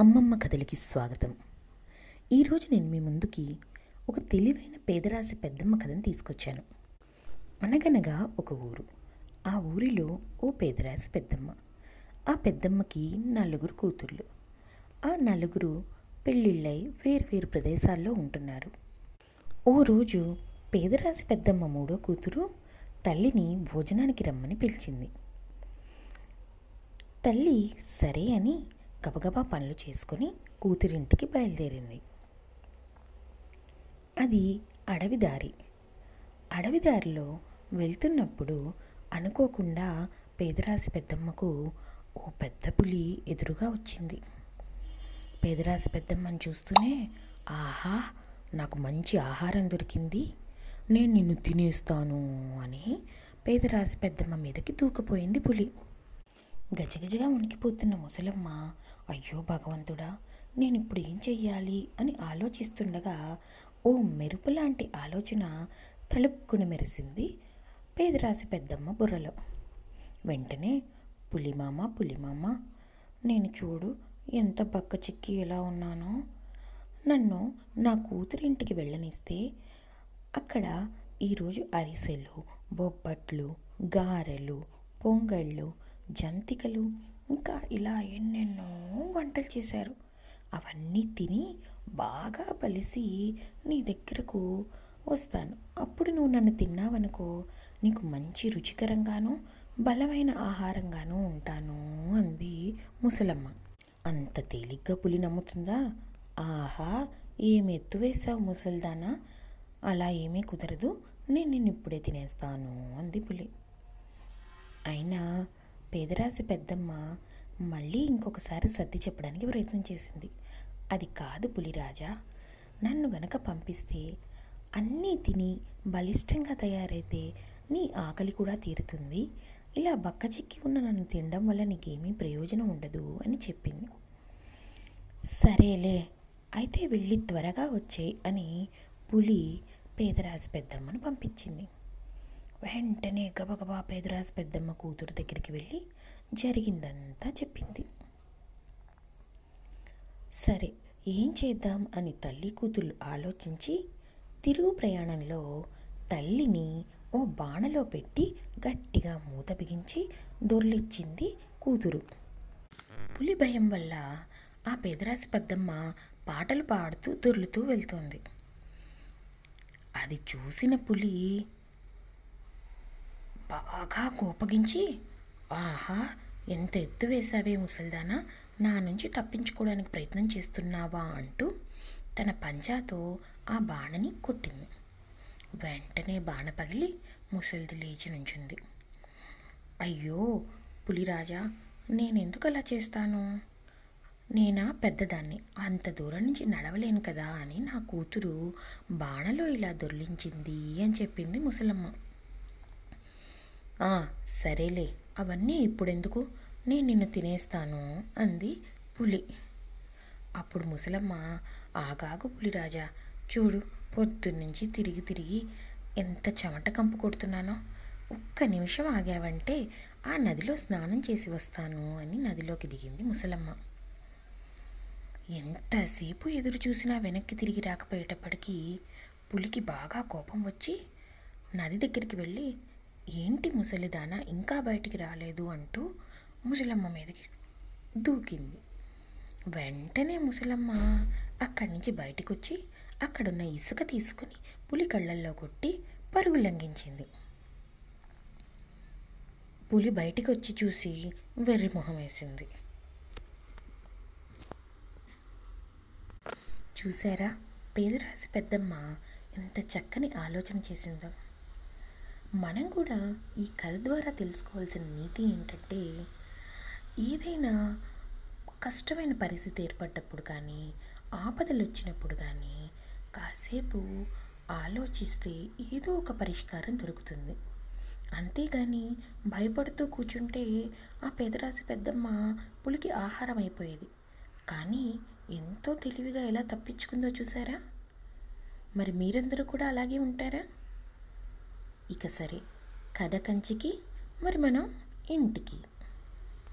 అమ్మమ్మ కథలకి స్వాగతం. ఈరోజు నేను మీ ముందుకి ఒక తెలివైన పేదరాశి పెద్దమ్మ కథను తీసుకొచ్చాను. అనగనగా ఒక ఊరు. ఆ ఊరిలో ఓ పేదరాశి పెద్దమ్మ. ఆ పెద్దమ్మకి నలుగురు కూతుర్లు. ఆ నలుగురు పెళ్ళిళ్ళై వేరువేరు ప్రదేశాల్లో ఉంటున్నారు. ఓ రోజు పేదరాశి పెద్దమ్మ మూడో కూతురు తల్లిని భోజనానికి రమ్మని పిలిచింది. తల్లి సరే అని గబగబా పనులు చేసుకుని కూతురింటికి బయలుదేరింది. అది అడవి దారి. అడవి దారిలో వెళ్తున్నప్పుడు అనుకోకుండా పేదరాశి పెద్దమ్మకు ఓ పెద్ద పులి ఎదురుగా వచ్చింది. పేదరాశి పెద్దమ్మని చూస్తూనే ఆహా నాకు మంచి ఆహారం దొరికింది. నేను నిన్ను తినేస్తాను అని పేదరాశి పెద్దమ్మ మీదకి దూకపోయింది పులి. గజగజగా ఉనికిపోతున్న ముసలమ్మ అయ్యో భగవంతుడా నేను ఇప్పుడు ఏం చెయ్యాలి? అని ఆలోచిస్తుండగా ఓ మెరుపు లాంటి ఆలోచన తలుక్కున మెరిసింది పేదరాశి పెద్దమ్మ బుర్రలో. వెంటనే పులిమామ పులిమామ నేను చూడు ఎంత బక్క చిక్కి ఎలా ఉన్నానో. నన్ను నా కూతురింటికి వెళ్ళనిస్తే అక్కడ ఈరోజు అరిసెలు బొబ్బట్లు గారెలు పొంగళ్ళు జంతికలు ఇంకా ఇలా ఎన్నెన్నో వంటలు చేశారు. అవన్నీ తిని బాగా బలిసి నీ దగ్గరకు వస్తాను. అప్పుడు నువ్వు నన్ను తిన్నావనుకో నీకు మంచి రుచికరంగాను బలమైన ఆహారంగాను ఉంటాను అంది ముసలమ్మ. అంత తేలిగ్గా పులి నమ్ముతుందా? ఆహా ఏమి ఎత్తు వేశావు ముసల్దానా? అలా ఏమీ కుదరదు నేను నిన్ను ఇప్పుడే తినేస్తాను అంది పులి. అయినా పేదరాశి పెద్దమ్మ మళ్ళీ ఇంకొకసారి సర్ది చెప్పడానికి ప్రయత్నం చేసింది. అది కాదు పులిరాజా నన్ను గనక పంపిస్తే అన్నీ తిని బలిష్టంగా తయారైతే నీ ఆకలి కూడా తీరుతుంది. ఇలా బక్క చిక్కి ఉన్న నన్ను తినడం వల్ల నీకేమీ ప్రయోజనం ఉండదు అని చెప్పింది. సరేలే అయితే వెళ్ళి త్వరగా వచ్చే అని పులి పేదరాజు పెద్దమ్మను పంపించింది. వెంటనే గబగబా పేదరాజు పెద్దమ్మ కూతురు దగ్గరికి వెళ్ళి జరిగిందంతా చెప్పింది. సరే ఏం చేద్దాం అని తల్లి కూతురు ఆలోచించి తిరుగు ప్రయాణంలో తల్లిని ఓ బాణలో పెట్టి గట్టిగా మూత బిగించి దొర్లిచ్చింది కూతురు. పులి భయం వల్ల ఆ పేదరాశి పెద్దమ్మ పాటలు పాడుతూ దొర్లుతూ వెళ్తోంది. అది చూసిన పులి బాగా కోపగించి ఆహా ఎంత ఎత్తు వేశావే ముసల్దానా? నా నుంచి తప్పించుకోవడానికి ప్రయత్నం చేస్తున్నావా? అంటూ తన పంజాతో ఆ బాణని కొట్టింది. వెంటనే బాణ పగిలి ముసలిది లేచి నుంచింది. అయ్యో పులిరాజా నేనెందుకు అలా చేస్తాను? నేనా పెద్దదాన్ని అంత దూరం నుంచి నడవలేను కదా అని నా కూతురు బాణలో ఇలా దొర్లించింది అని చెప్పింది ముసలమ్మ. సరేలే. అవన్నీ ఇప్పుడెందుకు? నేను నిన్ను తినేస్తాను అంది పులి. అప్పుడు ముసలమ్మ ఆగాగు పులిరాజా చూడు పొద్దున్నుంచి తిరిగి తిరిగి ఎంత చెమట కంపు కొడుతున్నానో. ఒక్క నిమిషం ఆగావంటే ఆ నదిలో స్నానం చేసి వస్తాను అని నదిలోకి దిగింది ముసలమ్మ. ఎంతసేపు ఎదురు చూసినా వెనక్కి తిరిగి రాకపోయేటప్పటికీ పులికి బాగా కోపం వచ్చి నది దగ్గరికి వెళ్ళి ఏంటి ముసలిదాన ఇంకా బయటికి రాలేదు అంటూ ముసలమ్మ మీదకి దూకింది. వెంటనే ముసలమ్మ అక్కడి నుంచి బయటకు వచ్చి అక్కడున్న ఇసుక తీసుకుని పులి కళ్ళల్లో కొట్టి పరుగు లంఘించింది. పులి బయటికి వచ్చి చూసి వెర్రి మొహం వేసింది. చూసారా పేదరాశి పెద్దమ్మ ఎంత చక్కని ఆలోచన చేసిందో. మనం కూడా ఈ కథ ద్వారా తెలుసుకోవాల్సిన నీతి ఏంటంటే ఏదైనా కష్టమైన పరిస్థితి ఏర్పడ్డప్పుడు కానీ ఆపదలు వచ్చినప్పుడు కానీ కాసేపు ఆలోచిస్తే ఏదో ఒక పరిష్కారం దొరుకుతుంది. అంతేగాని భయపడుతూ కూర్చుంటే ఆ పేదరాశి పెద్దమ్మ పులికి ఆహారం అయిపోయేది. కానీ ఎంతో తెలివిగా ఎలా తప్పించుకుందో చూసారా? మరి మీరందరూ కూడా అలాగే ఉంటారా? ఇక సరే కథ కంచికి మరి మనం ఇంటికి.